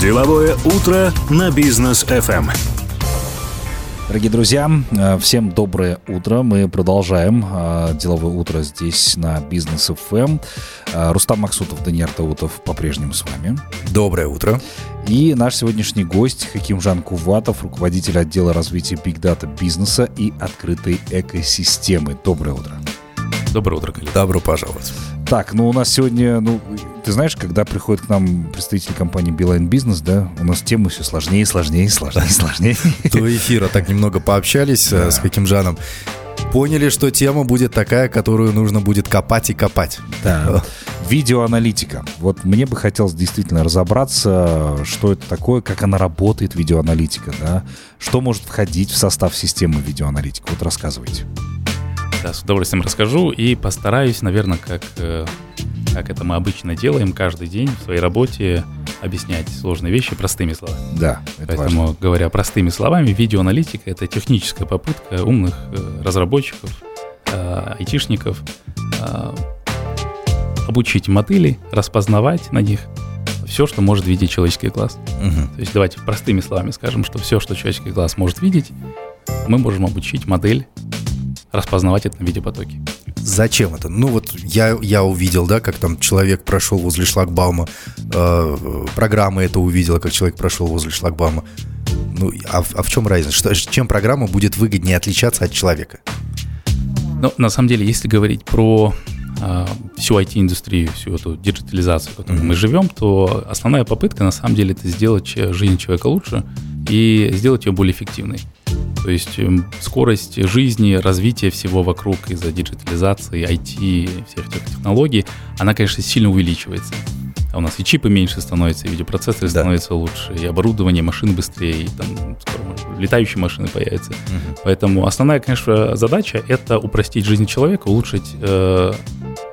Деловое утро на бизнес FM. Дорогие друзья, э, всем доброе утро. Мы продолжаем э, деловое утро здесь на Бизнес FM. Э, Рустам Максутов, Даниил Таутов по-прежнему с вами. Доброе утро. И наш сегодняшний гость Хаким Жан Куватов, руководитель отдела развития Big Data бизнеса и открытой экосистемы. Доброе утро. Доброе утро, коллеги. Добро пожаловать. Так, ну у нас сегодня, ну, ты знаешь, когда приходит к нам представитель компании Beeline Business, да, у нас темы все сложнее, сложнее, сложнее, сложнее. До эфира так немного пообщались э, с каким Жаном. Поняли, что тема будет такая, которую нужно будет копать и копать. Да. Видеоаналитика. Вот мне бы хотелось действительно разобраться, что это такое, как она работает, видеоаналитика, да, что может входить в состав системы видеоаналитики. Вот рассказывайте. Да, с удовольствием расскажу и постараюсь, наверное, как, э, как это мы обычно делаем каждый день в своей работе, объяснять сложные вещи простыми словами. Да, это Поэтому, важно. говоря простыми словами, видеоаналитика — это техническая попытка умных э, разработчиков, э, айтишников обучить модели, распознавать на них все, что может видеть человеческий глаз. Угу. То есть давайте простыми словами скажем, что все, что человеческий глаз может видеть, мы можем обучить модель распознавать это на видеопотоке. Зачем это? Ну вот я, я увидел, да, как там человек прошел возле шлагбаума, э, программа это увидела, как человек прошел возле шлагбаума. Ну, а, а в чем разница? Что, чем программа будет выгоднее отличаться от человека? Ну, на самом деле, если говорить про э, всю IT-индустрию, всю эту диджитализацию, в которой mm-hmm. мы живем, то основная попытка, на самом деле, это сделать жизнь человека лучше и сделать ее более эффективной. То есть эм, скорость жизни, развитие всего вокруг из-за диджитализации, IT, всех этих технологий, она, конечно, сильно увеличивается. А у нас и чипы меньше становятся, и видеопроцессоры да. становятся лучше, и оборудование машин быстрее, и там скоро летающие машины появятся. Угу. Поэтому основная, конечно, задача — это упростить жизнь человека, улучшить э,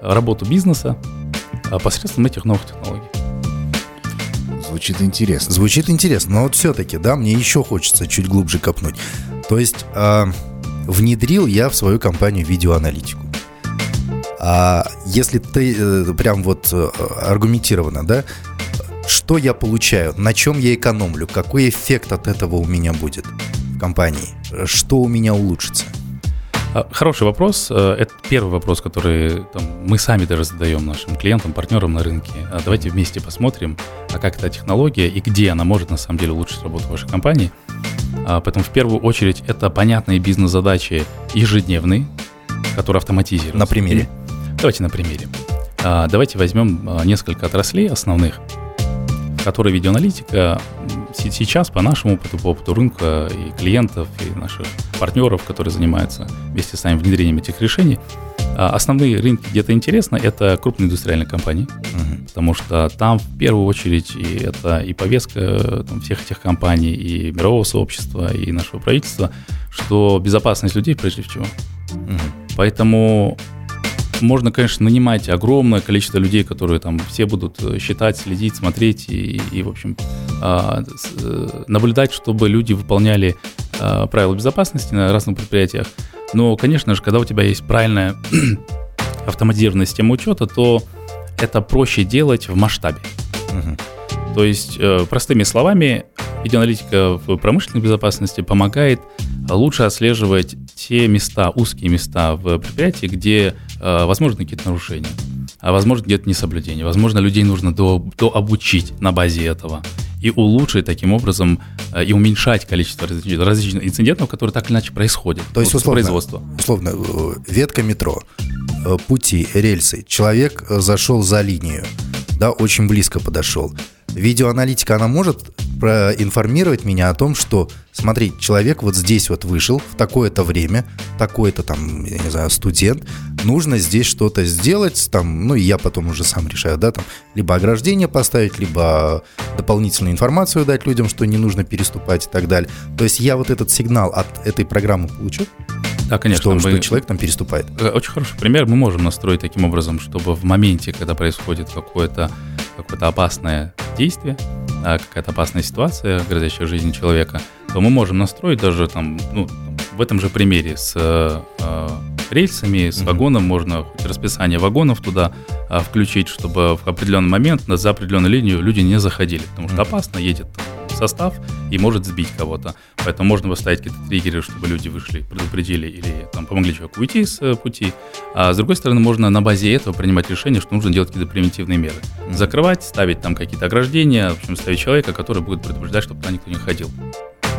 работу бизнеса э, посредством этих новых технологий. Звучит интересно. Звучит интересно, но вот все-таки, да, мне еще хочется чуть глубже копнуть. То есть э, внедрил я в свою компанию видеоаналитику. А если ты э, прям вот э, аргументированно, да, что я получаю, на чем я экономлю, какой эффект от этого у меня будет в компании, что у меня улучшится? А, хороший вопрос. Э, это первый вопрос, который там, мы сами даже задаем нашим клиентам, партнерам на рынке. А давайте вместе посмотрим, а как эта технология и где она может на самом деле улучшить работу вашей компании. А, поэтому в первую очередь это понятные бизнес-задачи ежедневные, которые автоматизируются. На примере? Давайте на примере. Давайте возьмем несколько отраслей основных, в которые видеоаналитика сейчас по нашему опыту, по опыту рынка и клиентов, и наших партнеров, которые занимаются вместе с нами внедрением этих решений, а, основные рынки где-то интересно, это крупные индустриальные компании, угу. Потому что там в первую очередь и это и повестка там, всех этих компаний, и мирового сообщества, и нашего правительства, что безопасность людей прежде всего. Угу. Поэтому можно, конечно, нанимать огромное количество людей, которые там все будут э, считать, следить, смотреть и, и в общем, а, э, наблюдать, чтобы люди выполняли а, правила безопасности на разных предприятиях. Но, конечно же, когда у тебя есть правильная автоматизированная система учета, то это проще делать в масштабе. Угу. То есть, э, простыми словами, видеоаналитика в промышленной безопасности помогает лучше отслеживать те места, узкие места в предприятии, где э, возможны какие-то нарушения, а возможно где-то несоблюдение. Возможно, людей нужно до, до обучить на базе этого и улучшить таким образом э, и уменьшать количество различных, различных инцидентов, которые так или иначе происходят. То есть, условно, производства. условно, э, ветка метро, э, пути, рельсы, человек зашел за линию, да, очень близко подошел. Видеоаналитика, она может проинформировать меня о том, что, смотри, человек вот здесь вот вышел в такое-то время, такой-то там, я не знаю, студент, нужно здесь что-то сделать, там, ну и я потом уже сам решаю, да, там, либо ограждение поставить, либо дополнительную информацию дать людям, что не нужно переступать и так далее. То есть я вот этот сигнал от этой программы получу, да, конечно. Что, мы, что человек там переступает. Э, очень хороший пример. Мы можем настроить таким образом, чтобы в моменте, когда происходит какое-то какое опасное действие, какая-то опасная ситуация, грозящая жизни человека, то мы можем настроить даже там, ну, в этом же примере с э, рельсами, с вагоном, можно хоть расписание вагонов туда а, включить, чтобы в определенный момент за определенную линию люди не заходили, потому что опасно, едет состав и может сбить кого-то. Поэтому можно поставить какие-то триггеры, чтобы люди вышли, предупредили или там, помогли человеку уйти с э, пути. А с другой стороны, можно на базе этого принимать решение, что нужно делать какие-то превентивные меры. Закрывать, ставить там какие-то ограждения, в общем, ставить человека, который будет предупреждать, чтобы туда никто не ходил.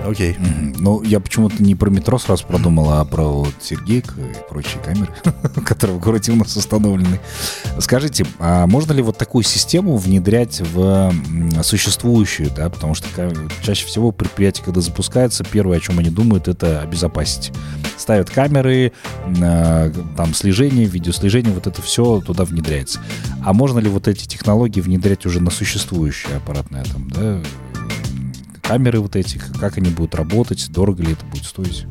Окей. Мгм. Ну, я почему-то не про метро сразу продумал, а про вот Сергейк и прочие камеры, которые в городе у нас установлены. Скажите, а можно ли вот такую систему внедрять в существующую, да, потому что чаще всего предприятие, когда запускается, первое, о чем они думают, это обезопасить. Ставят камеры, а, там слежение, видеослежение, вот это все туда внедряется. А можно ли вот эти технологии внедрять уже на существующее аппаратное там, да, камеры вот эти, как они будут работать, дорого ли это будет стоить?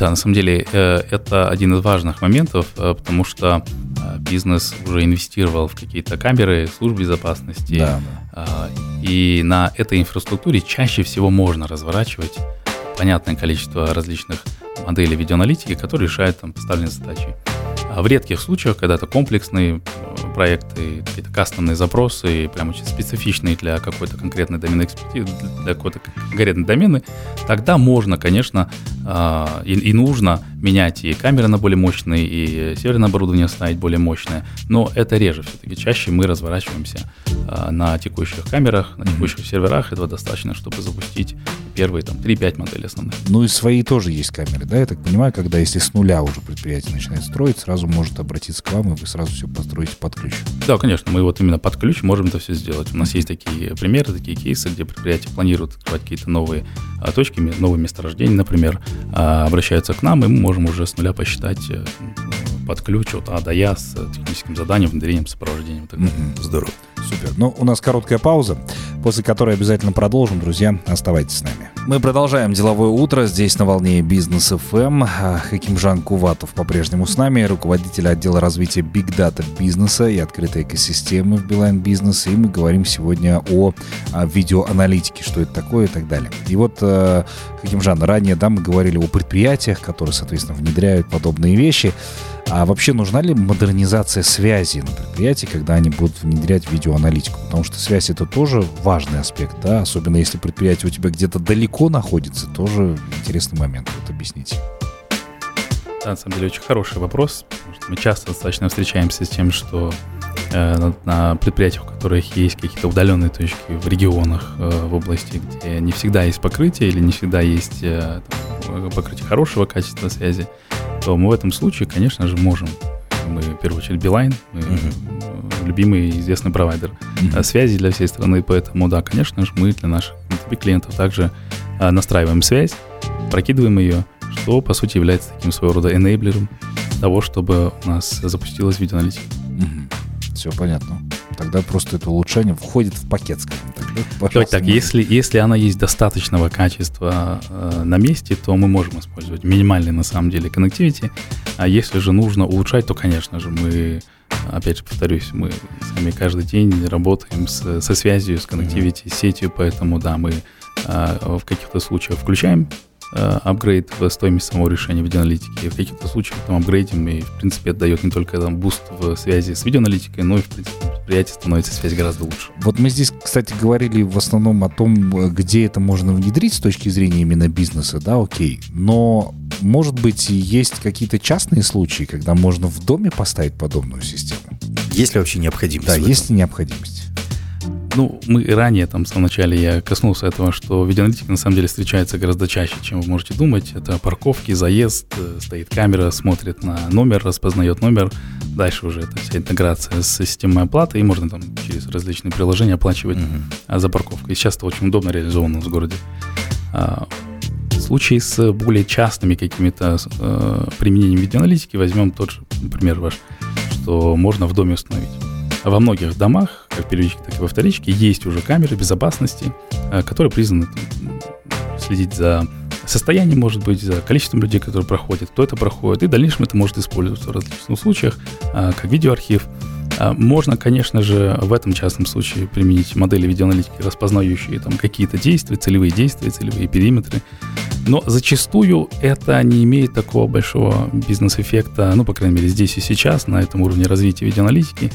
Да, на самом деле э, это один из важных моментов, э, потому что э, бизнес уже инвестировал в какие-то камеры, служб безопасности. Да, А, И на этой инфраструктуре чаще всего можно разворачивать понятное количество различных моделей видеоаналитики, которые решают там поставленные задачи. А в редких случаях, когда это комплексные э, проекты, какие-то кастомные запросы, прям очень специфичные для какой-то конкретной доменной экспертизы, для какой-то конкретной домены, тогда можно, конечно, а, и, и нужно менять и камеры на более мощные, и серверное оборудование ставить более мощное, но это реже все-таки. Чаще мы разворачиваемся а, на текущих камерах, на текущих серверах. Этого достаточно, чтобы запустить первые там 3-5 моделей основных. Ну и свои тоже есть камеры, да, я так понимаю, когда если с нуля уже предприятие начинает строить, сразу может обратиться к вам, и вы сразу все построите под ключ. Да, конечно, мы вот именно под ключ можем это все сделать. У нас есть такие примеры, такие кейсы, где предприятия планируют открывать какие-то новые а, точки, новые месторождения, например, а, обращаются к нам, и мы можем уже с нуля посчитать э, под ключ от А до Я с техническим заданием, внедрением, сопровождением. далее. Здорово. Супер. Ну, у нас короткая пауза, после которой обязательно продолжим, друзья. Оставайтесь с нами. Мы продолжаем деловое утро здесь на волне Бизнес FM. Хакимжан Куватов по-прежнему с нами, руководитель отдела развития Big Data бизнеса и открытой экосистемы в Билайн Бизнес. И мы говорим сегодня о, о видеоаналитике, что это такое и так далее. И вот, э, Хакимжан, ранее да, мы говорили о предприятиях, которые, соответственно, внедряют подобные вещи. А вообще нужна ли модернизация связи на предприятии, когда они будут внедрять видеоаналитику? Потому что связь это тоже важный аспект, да, особенно если предприятие у тебя где-то далеко находится, тоже интересный момент. Вот объясните. Да, на самом деле очень хороший вопрос, мы часто достаточно встречаемся с тем, что э, на, предприятиях, у которых есть какие-то удаленные точки в регионах, э, в области, где не всегда есть покрытие или не всегда есть э, там, покрытие хорошего качества связи, то мы в этом случае, конечно же, можем. Мы, в первую очередь, Билайн, мы, э, любимый и известный провайдер э, связи для всей страны, поэтому, да, конечно же, мы для наших B2B клиентов также э, настраиваем связь, прокидываем ее, что, по сути, является таким своего рода энейблером того, чтобы у нас запустилась видеоаналитика. Все понятно. Тогда просто это улучшение входит в пакет, скажем Пожалуйста, так, если, если она есть достаточного качества э, на месте, то мы можем использовать минимальный, на самом деле, connectivity. А если же нужно улучшать, то, конечно же, мы, опять же, повторюсь, мы сами каждый день работаем с- со связью, с connectivity, с сетью, поэтому, да, мы э, в каких-то случаях включаем апгрейд в стоимость самого решения видеоаналитики. В каких-то случаях там апгрейдим, и, в принципе, это дает не только там boost в связи с видеоаналитикой, но и, в принципе, предприятие становится связь гораздо лучше. Вот мы здесь, кстати, говорили в основном о том, э, где это можно внедрить с точки зрения именно бизнеса, да, окей. Но, может быть, есть какие-то частные случаи, когда можно в доме поставить подобную систему? Есть ли вообще необходимость? Да, в этом? есть ли необходимость? Ну, мы ранее, там, в самом начале я коснулся этого, что видеоаналитика на самом деле встречается гораздо чаще, чем вы можете думать. Это парковки, заезд, э, стоит камера, смотрит на номер, распознает номер. Дальше уже это вся интеграция с системой оплаты, и можно там через различные приложения оплачивать а, за парковку. И сейчас это очень удобно реализовано в городе. А, в случае с более частными какими-то э, применениями видеоаналитики, возьмем тот же пример ваш, что можно в доме установить. Во многих домах, как первичке, так и во вторичке, есть уже камеры безопасности, э, которые призваны там, следить за состоянием, может быть, за количеством людей, которые проходят, кто это проходит, и в дальнейшем это может использоваться в различных случаях, а, как видеоархив. А, Можно, конечно же, в этом частном случае применить модели видеоаналитики, распознающие там какие-то действия, целевые действия, целевые периметры. Но зачастую это не имеет такого большого бизнес-эффекта, ну, по крайней мере, здесь и сейчас, на этом уровне развития видеоаналитики,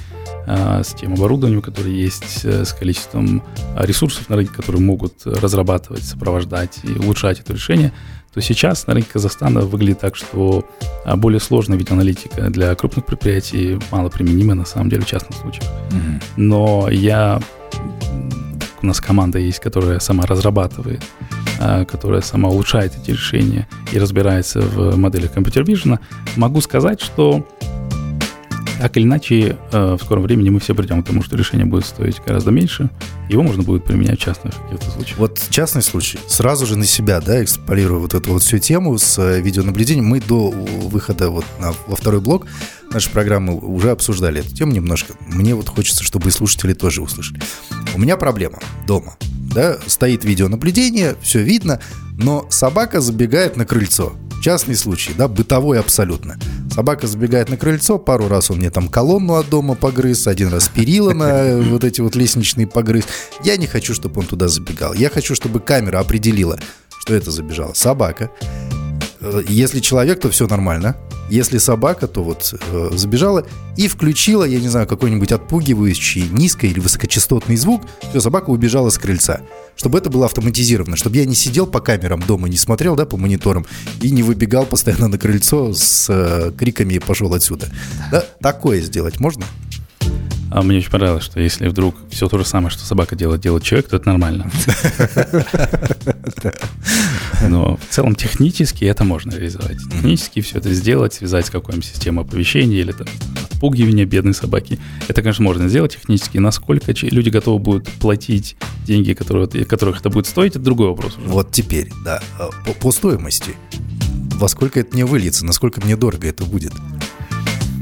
с тем оборудованием, которое есть, э, с количеством а, ресурсов на рынке, которые могут разрабатывать, сопровождать и улучшать это решение, то сейчас на рынке Казахстана выглядит так, что а, более сложная видеоаналитика для крупных предприятий мало применима на самом деле в частных случаях. Mm-hmm. Но я у нас команда есть, которая сама разрабатывает, а, которая сама улучшает эти решения и разбирается в моделях компьютер vision, могу сказать, что так или иначе, э, в скором времени мы все придем к тому, что решение будет стоить гораздо меньше. Его можно будет применять в частных каких-то случаях. Вот частный случай. Сразу же на себя, да, эксполируя вот эту вот всю тему с э, видеонаблюдением, мы до выхода вот на, во второй блок нашей программы уже обсуждали эту тему немножко. Мне вот хочется, чтобы и слушатели тоже услышали. У меня проблема дома. Да, стоит видеонаблюдение, все видно, но собака забегает на крыльцо. Частный случай, да, бытовой абсолютно. Собака забегает на крыльцо, пару раз он мне там колонну от дома погрыз, один раз перила на вот эти вот лестничные погрыз. Я не хочу, чтобы он туда забегал. Я хочу, чтобы камера определила, что это забежала собака. Э, если человек, то все нормально. Если собака, то вот э, забежала и включила, я не знаю, какой-нибудь отпугивающий низкий или высокочастотный звук, все, собака убежала с крыльца. Чтобы это было автоматизировано, чтобы я не сидел по камерам дома, не смотрел, да, по мониторам и не выбегал постоянно на крыльцо с э, криками «пошел отсюда». Да, такое сделать можно? А мне очень понравилось, что если вдруг все то же самое, что собака делает, делает человек, то это нормально. Но в целом технически это можно реализовать. Технически все это сделать, связать с какой-нибудь системой оповещения или там отпугивания бедной собаки. Это, конечно, можно сделать технически. Насколько люди готовы будут платить деньги, которые, которых это будет стоить, это другой вопрос. Вот теперь, да, а, по, по стоимости. Во сколько это мне выльется, насколько мне дорого это будет?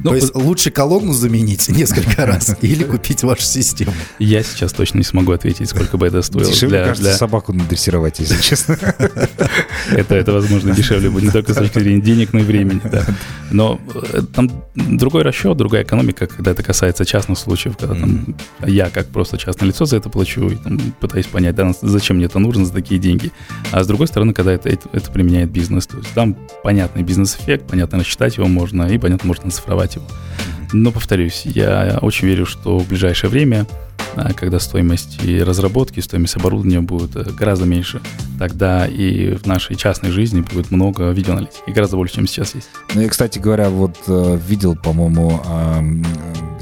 Ну, То есть лучше колонну заменить несколько раз или купить вашу систему? Я сейчас точно не смогу ответить, сколько бы это стоило. Дешевле, для, кажется, для... собаку надрессировать, если честно. это, это, возможно, дешевле будет не только с точки зрения денег, но и времени. Да. Но э, там другой расчет, другая экономика, когда это касается частных случаев, когда там я как просто частное лицо за это плачу и там, пытаюсь понять, да, зачем мне это нужно за такие деньги. А с другой стороны, когда это, это, это применяет бизнес, то есть там понятный бизнес-эффект, понятно рассчитать его можно и понятно можно цифровать его. Но, повторюсь, я очень верю, что в ближайшее время, а, когда стоимость и разработки, стоимость оборудования будет э, гораздо меньше, тогда и в нашей частной жизни будет много видеоаналитики, гораздо больше, чем сейчас есть. Ну, я, кстати говоря, вот э, видел, по-моему,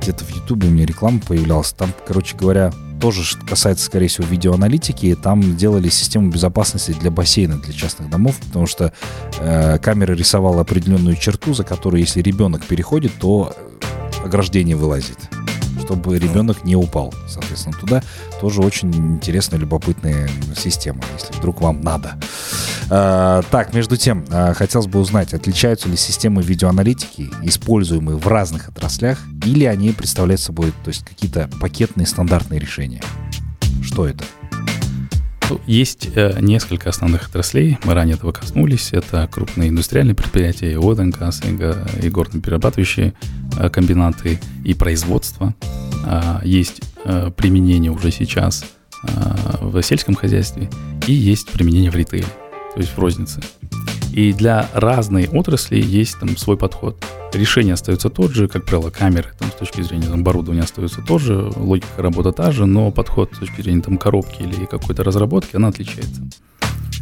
где-то в Ютубе у меня реклама появлялась, там, короче говоря, тоже касается, скорее всего, видеоаналитики. Там делали систему безопасности для бассейна, для частных домов, потому что э, камера рисовала определенную черту, за которую, если ребенок переходит, то ограждение вылазит чтобы ребенок не упал, соответственно, туда. Тоже очень интересная, любопытная система, если вдруг вам надо. А, так, между тем, а, хотелось бы узнать, отличаются ли системы видеоаналитики, используемые в разных отраслях, или они представляют собой то есть, какие-то пакетные стандартные решения? Что это? Есть э, несколько основных отраслей, мы ранее этого коснулись. Это крупные индустриальные предприятия, и gas, и, горно-перерабатывающие э, комбинаты, и производство. Э, есть э, применение уже сейчас в сельском хозяйстве, и есть применение в ритейле, то есть в рознице. И для разной отрасли есть там свой подход. Решение остается тот же, как правило, камеры там, с точки зрения там, оборудования остаются тоже, логика работы та же, но подход с точки зрения там, коробки или какой-то разработки, она отличается.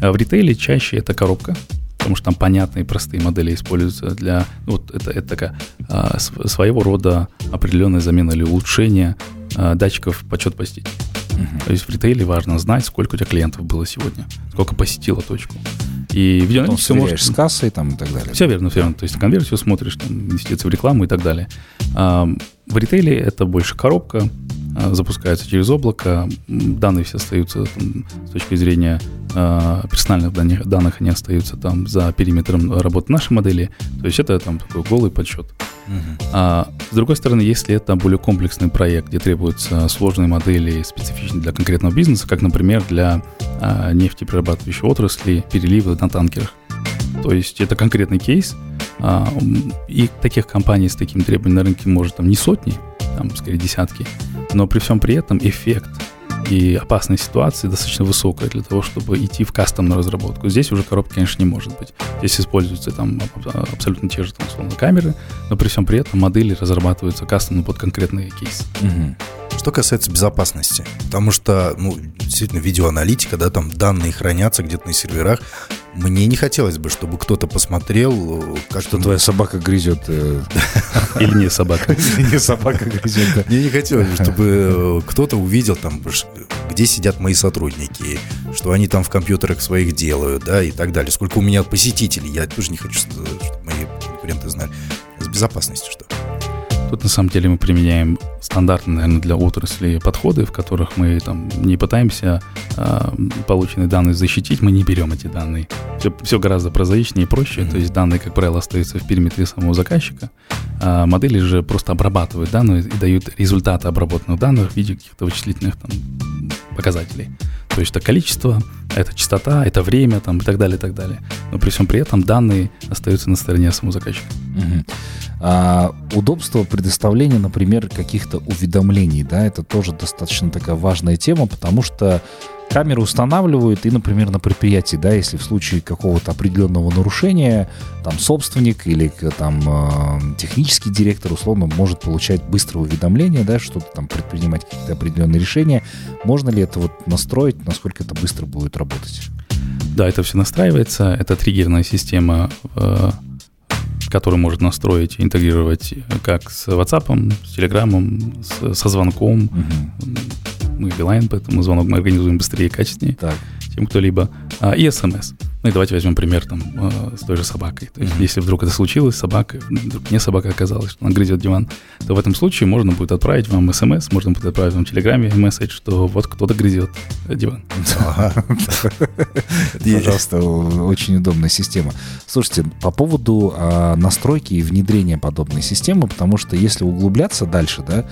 А в ритейле чаще это коробка, потому что там понятные простые модели используются для... Ну, вот это, это такая а, своего рода определенная замена или улучшение а, датчиков подсчет посетителей. Uh-huh. То есть в ритейле важно знать, сколько у тебя клиентов было сегодня, сколько посетило точку. И видеоаналитика может... с кассой там и так далее. Все верно, все верно. То есть конверсию смотришь, там, инвестиции в рекламу и так далее. А, в ритейле это больше коробка, а, запускается через облако, данные все остаются там, с точки зрения э, персональных данных, данных, они остаются там за периметром работы нашей модели, то есть это там такой голый подсчет. Uh-huh. А, с другой стороны, если это более комплексный проект, где требуются сложные модели, специфичные для конкретного бизнеса, как, например, для а, нефтеперерабатывающей отрасли, переливы на танкерах, то есть это конкретный кейс, а, и таких компаний с такими требованиями на рынке может там не сотни, там скорее десятки, но при всем при этом эффект и опасность ситуации достаточно высокая для того, чтобы идти в кастомную разработку. Здесь уже коробки, конечно, не может быть. Здесь используются там абсолютно те же там, условно, камеры, но при всем при этом модели разрабатываются кастомно под конкретные кейсы. Угу. Что касается безопасности, потому что, ну, действительно, видеоаналитика, да, там данные хранятся где-то на серверах. Мне не хотелось бы, чтобы кто-то посмотрел, как... Что твоя собака грызет. Э, Или не собака. Не собака грызет. Мне не хотелось бы, чтобы э, кто-то увидел там, где сидят мои сотрудники, что они там в компьютерах своих делают, да, и так далее. Сколько у меня посетителей, я тоже не хочу, чтобы мои конкуренты знали. С безопасностью что? Тут на самом деле мы применяем стандартные, наверное, для отрасли подходы, в которых мы там не пытаемся э, полученные данные защитить, мы не берем эти данные. Все, все гораздо прозаичнее и проще. Mm-hmm. То есть данные, как правило, остаются в периметре самого заказчика. А модели же просто обрабатывают данные и дают результаты обработанных данных в виде каких-то вычислительных там, показателей. То есть это количество, это частота, это время там, и так далее, и так далее. Но при всем при этом данные остаются на стороне самого заказчика. Угу. А, удобство предоставления, например, каких-то уведомлений, да, это тоже достаточно такая важная тема, потому что камеры устанавливают и, например, на предприятии, да, если в случае какого-то определенного нарушения, там собственник или там э, технический директор условно может получать быстрое уведомление, да, что-то там предпринимать какие-то определенные решения. Можно ли это вот настроить, насколько это быстро будет работать? Да, это все настраивается. Это триггерная система, э, которую можно настроить, интегрировать как с WhatsApp, с Telegram, со звонком. Угу мы Билайн, поэтому звонок мы организуем быстрее и качественнее, так. чем кто-либо. А, и смс. Ну и давайте возьмем пример там э, с той же собакой. То есть, mm-hmm. если вдруг это случилось, собака, вдруг не собака оказалась, что она грызет диван, то в этом случае можно будет отправить вам смс, можно будет отправить вам в Телеграме месседж, что вот кто-то грызет диван. Пожалуйста, очень удобная система. Слушайте, по поводу а, настройки и внедрения подобной системы, потому что если углубляться дальше, да,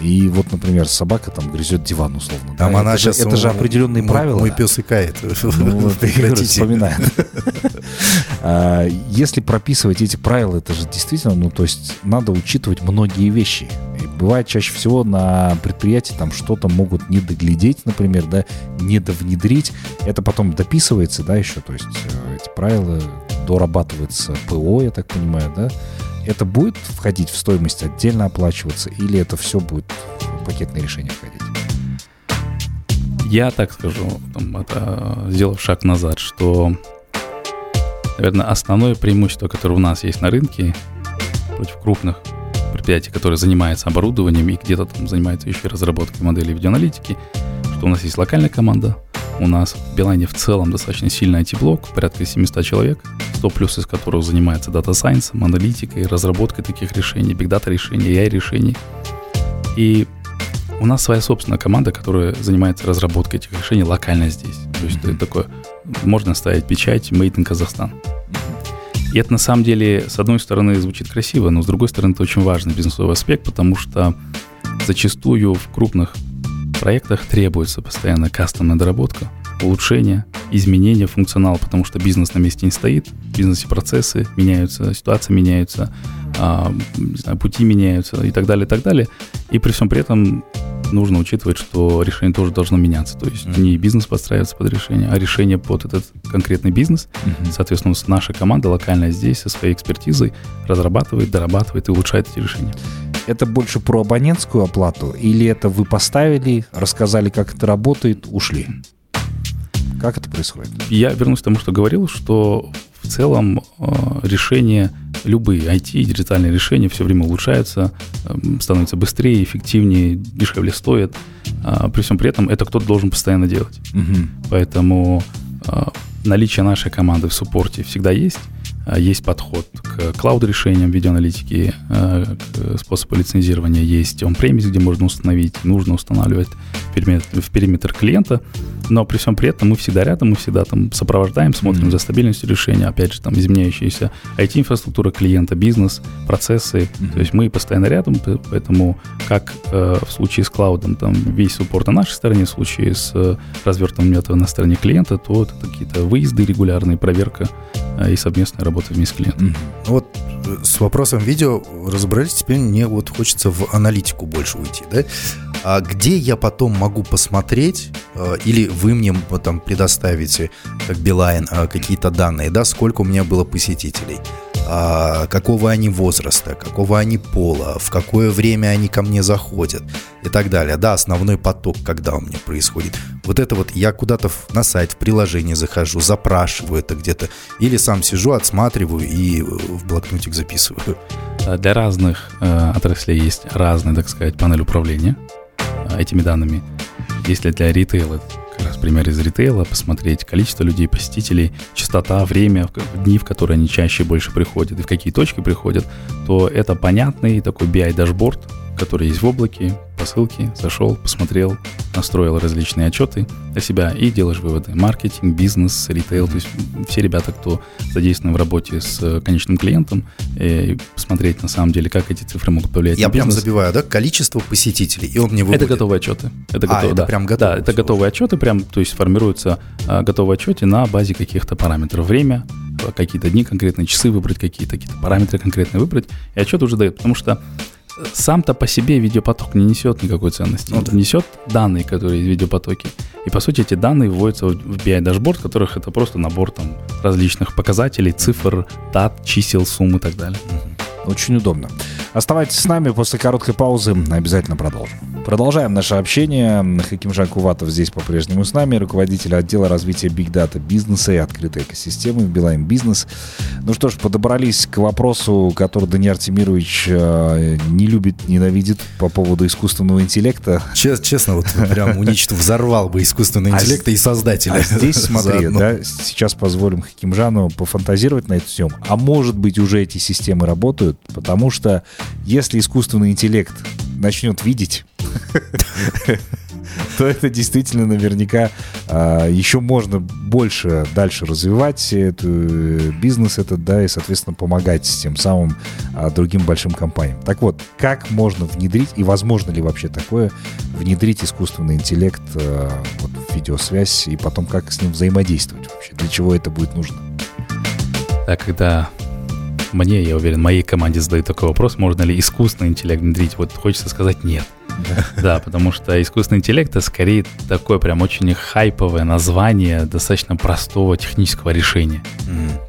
и вот, например, собака там грызет диван условно. Там она сейчас... Это же определенные правила. Мой пес икает. Ну. А, если прописывать эти правила, это же действительно, ну, то есть надо учитывать многие вещи. И бывает чаще всего на предприятии там что-то могут не доглядеть, например, да, не довнедрить. Это потом дописывается, да, еще, то есть э, эти правила дорабатываются ПО, я так понимаю, да. Это будет входить в стоимость, отдельно оплачиваться, или это все будет в пакетное решение входить? Я так скажу, там, это, сделав шаг назад, что, наверное, основное преимущество, которое у нас есть на рынке против крупных предприятий, которые занимаются оборудованием и где-то там занимаются еще разработкой моделей видеоаналитики, что у нас есть локальная команда, у нас в Билайне в целом достаточно сильный IT-блок, порядка 700 человек, 100 плюс из которых занимается data science ом, аналитикой, разработкой таких решений, big data решений, AI решений. И у нас своя собственная команда, которая занимается разработкой этих решений локально здесь. То есть это такое, можно ставить печать «Made in Казахстан». И это на самом деле, с одной стороны, звучит красиво, но с другой стороны, это очень важный бизнесовый аспект, потому что зачастую в крупных проектах требуется постоянно кастомная доработка, улучшение, изменение функционала, потому что бизнес на месте не стоит, в бизнесе процессы меняются, ситуация меняется, пути меняются и так далее, и так далее. И при всем при этом нужно учитывать, что решение тоже должно меняться. То есть mm-hmm. не бизнес подстраивается под решение, а решение под этот конкретный бизнес. Mm-hmm. Соответственно, наша команда локальная здесь со своей экспертизой разрабатывает, дорабатывает и улучшает эти решения. Это больше про абонентскую оплату или это вы поставили, рассказали, как это работает, ушли? Как это происходит? Я вернусь к тому, что говорил, что в целом э, решения, любые IT диджитальные решения все время улучшаются, эм, становятся быстрее, эффективнее, дешевле стоят. А при всем при этом это кто-то должен постоянно делать. Угу. Поэтому э, наличие нашей команды в суппорте всегда есть. А, есть подход к клауд-решениям видеоаналитики, а, способы лицензирования есть он-премис, где можно установить, нужно устанавливать в периметр клиента, но при всем при этом мы всегда рядом, мы всегда там сопровождаем, смотрим mm-hmm. за стабильностью решения, опять же, там изменяющаяся IT-инфраструктура клиента, бизнес, процессы, mm-hmm. то есть мы постоянно рядом, поэтому как э, в случае с клаудом, там весь суппорт на нашей стороне, в случае с э, развертыванием метода на стороне клиента, то это какие-то выезды регулярные, проверка э, и совместная работа вместе с клиентом. Mm-hmm. Вот э, с вопросом видео разобрались, теперь мне вот хочется в аналитику больше уйти, да? А где я потом могу посмотреть, э, или вы мне там предоставите, как Билайн, э, какие-то данные, да, сколько у меня было посетителей, а, какого они возраста, какого они пола, в какое время они ко мне заходят и так далее. Да, основной поток, когда у меня происходит. Вот это вот я куда-то на сайт, в приложение захожу, запрашиваю это где-то, или сам сижу, отсматриваю и в блокнотик записываю. Для разных э, отраслей есть разная, так сказать, панель управления э, этими данными. Если для ритейла, как раз пример из ритейла, посмотреть количество людей, посетителей, частота, время, дни, в которые они чаще больше приходят и в какие точки приходят, то это понятный такой BI-дашборд, который есть в облаке, по ссылке, зашел, посмотрел, настроил различные отчеты для себя и делаешь выводы. Маркетинг, бизнес, ритейл, то есть все ребята, кто задействованы в работе с конечным клиентом, и посмотреть на самом деле, как эти цифры могут повлиять Я на бизнес. прям забиваю, да, количество посетителей, и он мне выводит. Это готовые отчеты. Это, А, готов- это да. прям готово Да, это готовые отчеты, прям, то есть формируются а, готовые отчеты на базе каких-то параметров. Время, а, какие-то дни, конкретные часы выбрать, какие-то какие параметры конкретные выбрать, и отчет уже дает. Потому что э, сам-то по себе видеопоток не несет никакой ценности. Ну Он да. несет данные, которые есть в видеопотоке. И по сути эти данные вводятся в BI-дашборд, в которых это просто набор там различных показателей, цифр, дат, чисел, сумм и так далее. Очень удобно. Оставайтесь с нами после короткой паузы. Обязательно продолжим. Продолжаем наше общение. Хакимжан Куватов здесь по-прежнему с нами, руководитель отдела развития Big Data бизнеса и открытой экосистемы в Билайн Бизнес. Ну что ж, подобрались к вопросу, который Даниил Артемирович э, не любит, ненавидит по поводу искусственного интеллекта. Чес- Честно, вот прям уничтожил, взорвал бы искусственный А интеллект и создателя. А здесь, смотри, заодно. да, сейчас позволим Хакимжану пофантазировать на эту тему. А может быть, уже эти системы работают, потому что если искусственный интеллект начнет видеть, то это действительно наверняка а, еще можно больше дальше развивать эту, э, бизнес этот, да, и, соответственно, помогать тем самым а, другим большим компаниям. Так вот, как можно внедрить, и возможно ли вообще такое, внедрить искусственный интеллект а, вот, в видеосвязь, и потом как с ним взаимодействовать вообще, для чего это будет нужно? Так, когда мне, я уверен, моей команде задают такой вопрос, можно ли искусственный интеллект внедрить, вот хочется сказать нет. Да, потому что искусственный интеллект это скорее такое прям очень хайповое название достаточно простого технического решения.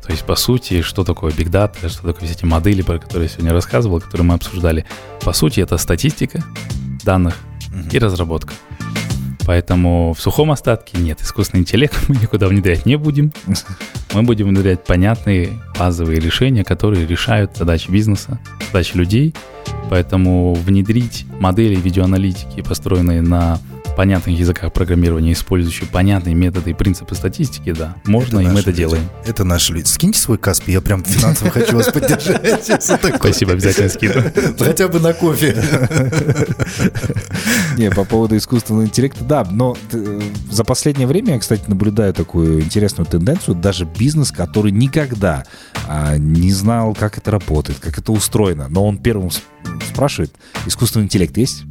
То есть, по сути, что такое Big Data, что такое все эти модели, про которые я сегодня рассказывал, которые мы обсуждали. По сути, это статистика данных и разработка. Поэтому в сухом остатке нет, искусственный интеллект мы никуда внедрять не будем. Мы будем внедрять понятные базовые решения, которые решают задачи бизнеса, задачи людей. Поэтому внедрить модели видеоаналитики, построенные на понятных языках программирования, использующие понятные методы и принципы статистики, да, можно, и мы это люди. делаем. Это наши люди. Скиньте свой Каспи, я прям финансово хочу вас поддержать. Спасибо, обязательно скину. Хотя бы на кофе. Не, по поводу искусственного интеллекта, да, но э, за последнее время я, кстати, наблюдаю такую интересную тенденцию, даже бизнес, который никогда а, не знал, как это работает, как это устроено, но он первым спрашивает, искусственный интеллект есть?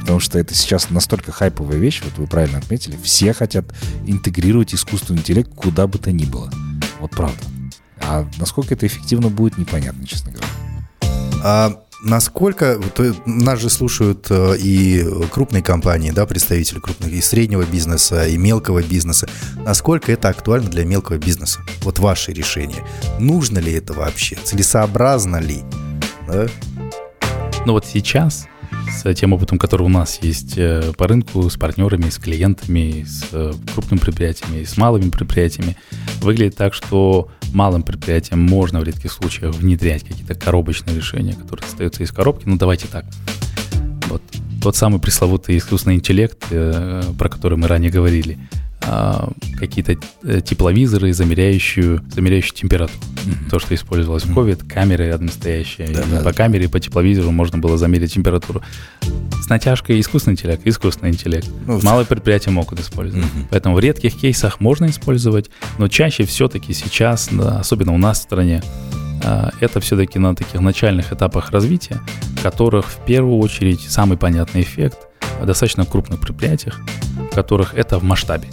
Потому что это сейчас настолько хайповая вещь, вот вы правильно отметили, все хотят интегрировать искусственный интеллект куда бы то ни было. Вот правда. А насколько это эффективно будет, непонятно, честно говоря. А насколько, вот, э, нас же слушают э, и крупные компании, да, представители крупных и среднего бизнеса, и мелкого бизнеса. Насколько это актуально для мелкого бизнеса? Вот ваше решение. Нужно ли это вообще? Целесообразно ли? Да? Но вот сейчас, с тем опытом, который у нас есть э, по рынку, с партнерами, с клиентами, с э, крупными предприятиями, с малыми предприятиями, выглядит так, что малым предприятиям можно в редких случаях внедрять какие-то коробочные решения, которые остаются из коробки. Ну, давайте так. Вот тот самый пресловутый искусственный интеллект, э, про который мы ранее говорили, какие-то э, тепловизоры, замеряющие, замеряющие температуру. То, что использовалось в COVID, камеры рядом стоящие. Да, да, по камере, по тепловизору можно было замерить температуру. С натяжкой искусственный интеллект, искусственный интеллект. Ну, Малые предприятия могут использовать. Мгм. Поэтому в редких кейсах можно использовать, но чаще все-таки сейчас, да, особенно у нас в стране, а, это все-таки на таких начальных этапах развития, в которых в первую очередь самый понятный эффект в достаточно крупных предприятиях, в которых это в масштабе,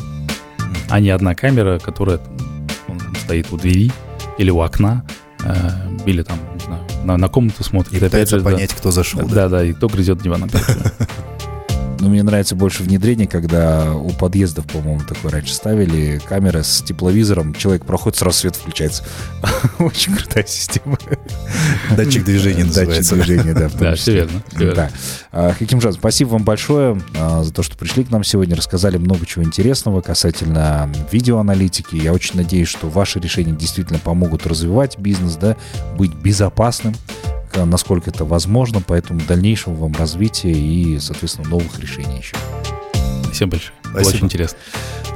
а не одна камера, которая м, стоит у двери или у окна, э, или там, не знаю, на, на комнату смотрит. И Опять пытается же, да. понять, кто зашел. да. Да, да, и кто грызет диван опять же. Но мне нравится больше внедрение, когда у подъездов, по-моему, такое раньше ставили, камера с тепловизором, человек проходит, сразу свет включается. Очень крутая система. Датчик движения Датчик движения, да. Да, все верно. Да. А, Хакимжан, спасибо вам большое а, за то, что пришли к нам сегодня, рассказали много чего интересного касательно видеоаналитики. Я очень надеюсь, что ваши решения действительно помогут развивать бизнес, да, быть безопасным, насколько это возможно, поэтому дальнейшего вам развития и, соответственно, новых решений еще. Спасибо большое. Было Спасибо. очень интересно.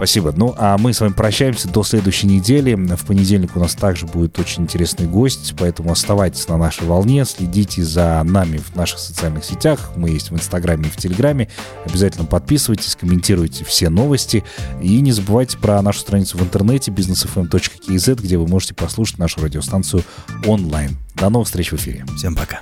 Спасибо. Ну, а мы с вами прощаемся до следующей недели. В понедельник у нас также будет очень интересный гость, поэтому оставайтесь на нашей волне, следите за нами в наших социальных сетях. Мы есть в Инстаграме и в Телеграме. Обязательно подписывайтесь, комментируйте все новости. И не забывайте про нашу страницу в интернете businessfm.kz, где вы можете послушать нашу радиостанцию онлайн. До новых встреч в эфире. Всем пока.